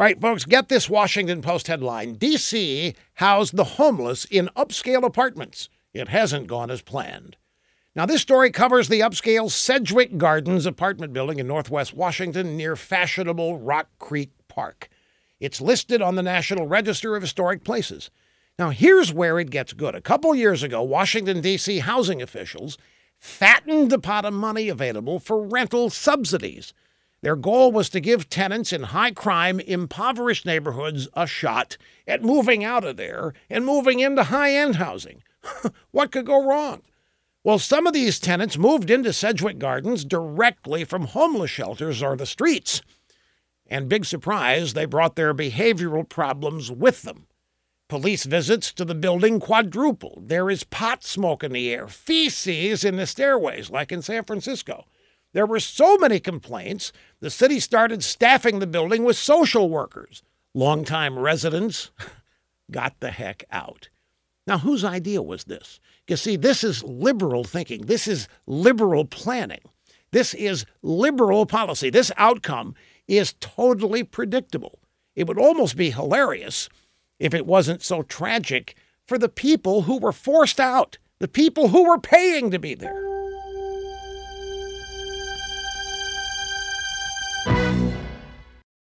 All right, folks, get this Washington Post headline D.C. housed the homeless in upscale apartments. It hasn't gone as planned. Now, this story covers the upscale Sedgwick Gardens apartment building in northwest Washington near fashionable Rock Creek Park. It's listed on the National Register of Historic Places. Now, here's where it gets good. A couple years ago, Washington, D.C. housing officials fattened the pot of money available for rental subsidies. Their goal was to give tenants in high crime, impoverished neighborhoods a shot at moving out of there and moving into high end housing. what could go wrong? Well, some of these tenants moved into Sedgwick Gardens directly from homeless shelters or the streets. And big surprise, they brought their behavioral problems with them. Police visits to the building quadrupled. There is pot smoke in the air, feces in the stairways, like in San Francisco. There were so many complaints, the city started staffing the building with social workers. Longtime residents got the heck out. Now, whose idea was this? You see, this is liberal thinking. This is liberal planning. This is liberal policy. This outcome is totally predictable. It would almost be hilarious if it wasn't so tragic for the people who were forced out, the people who were paying to be there.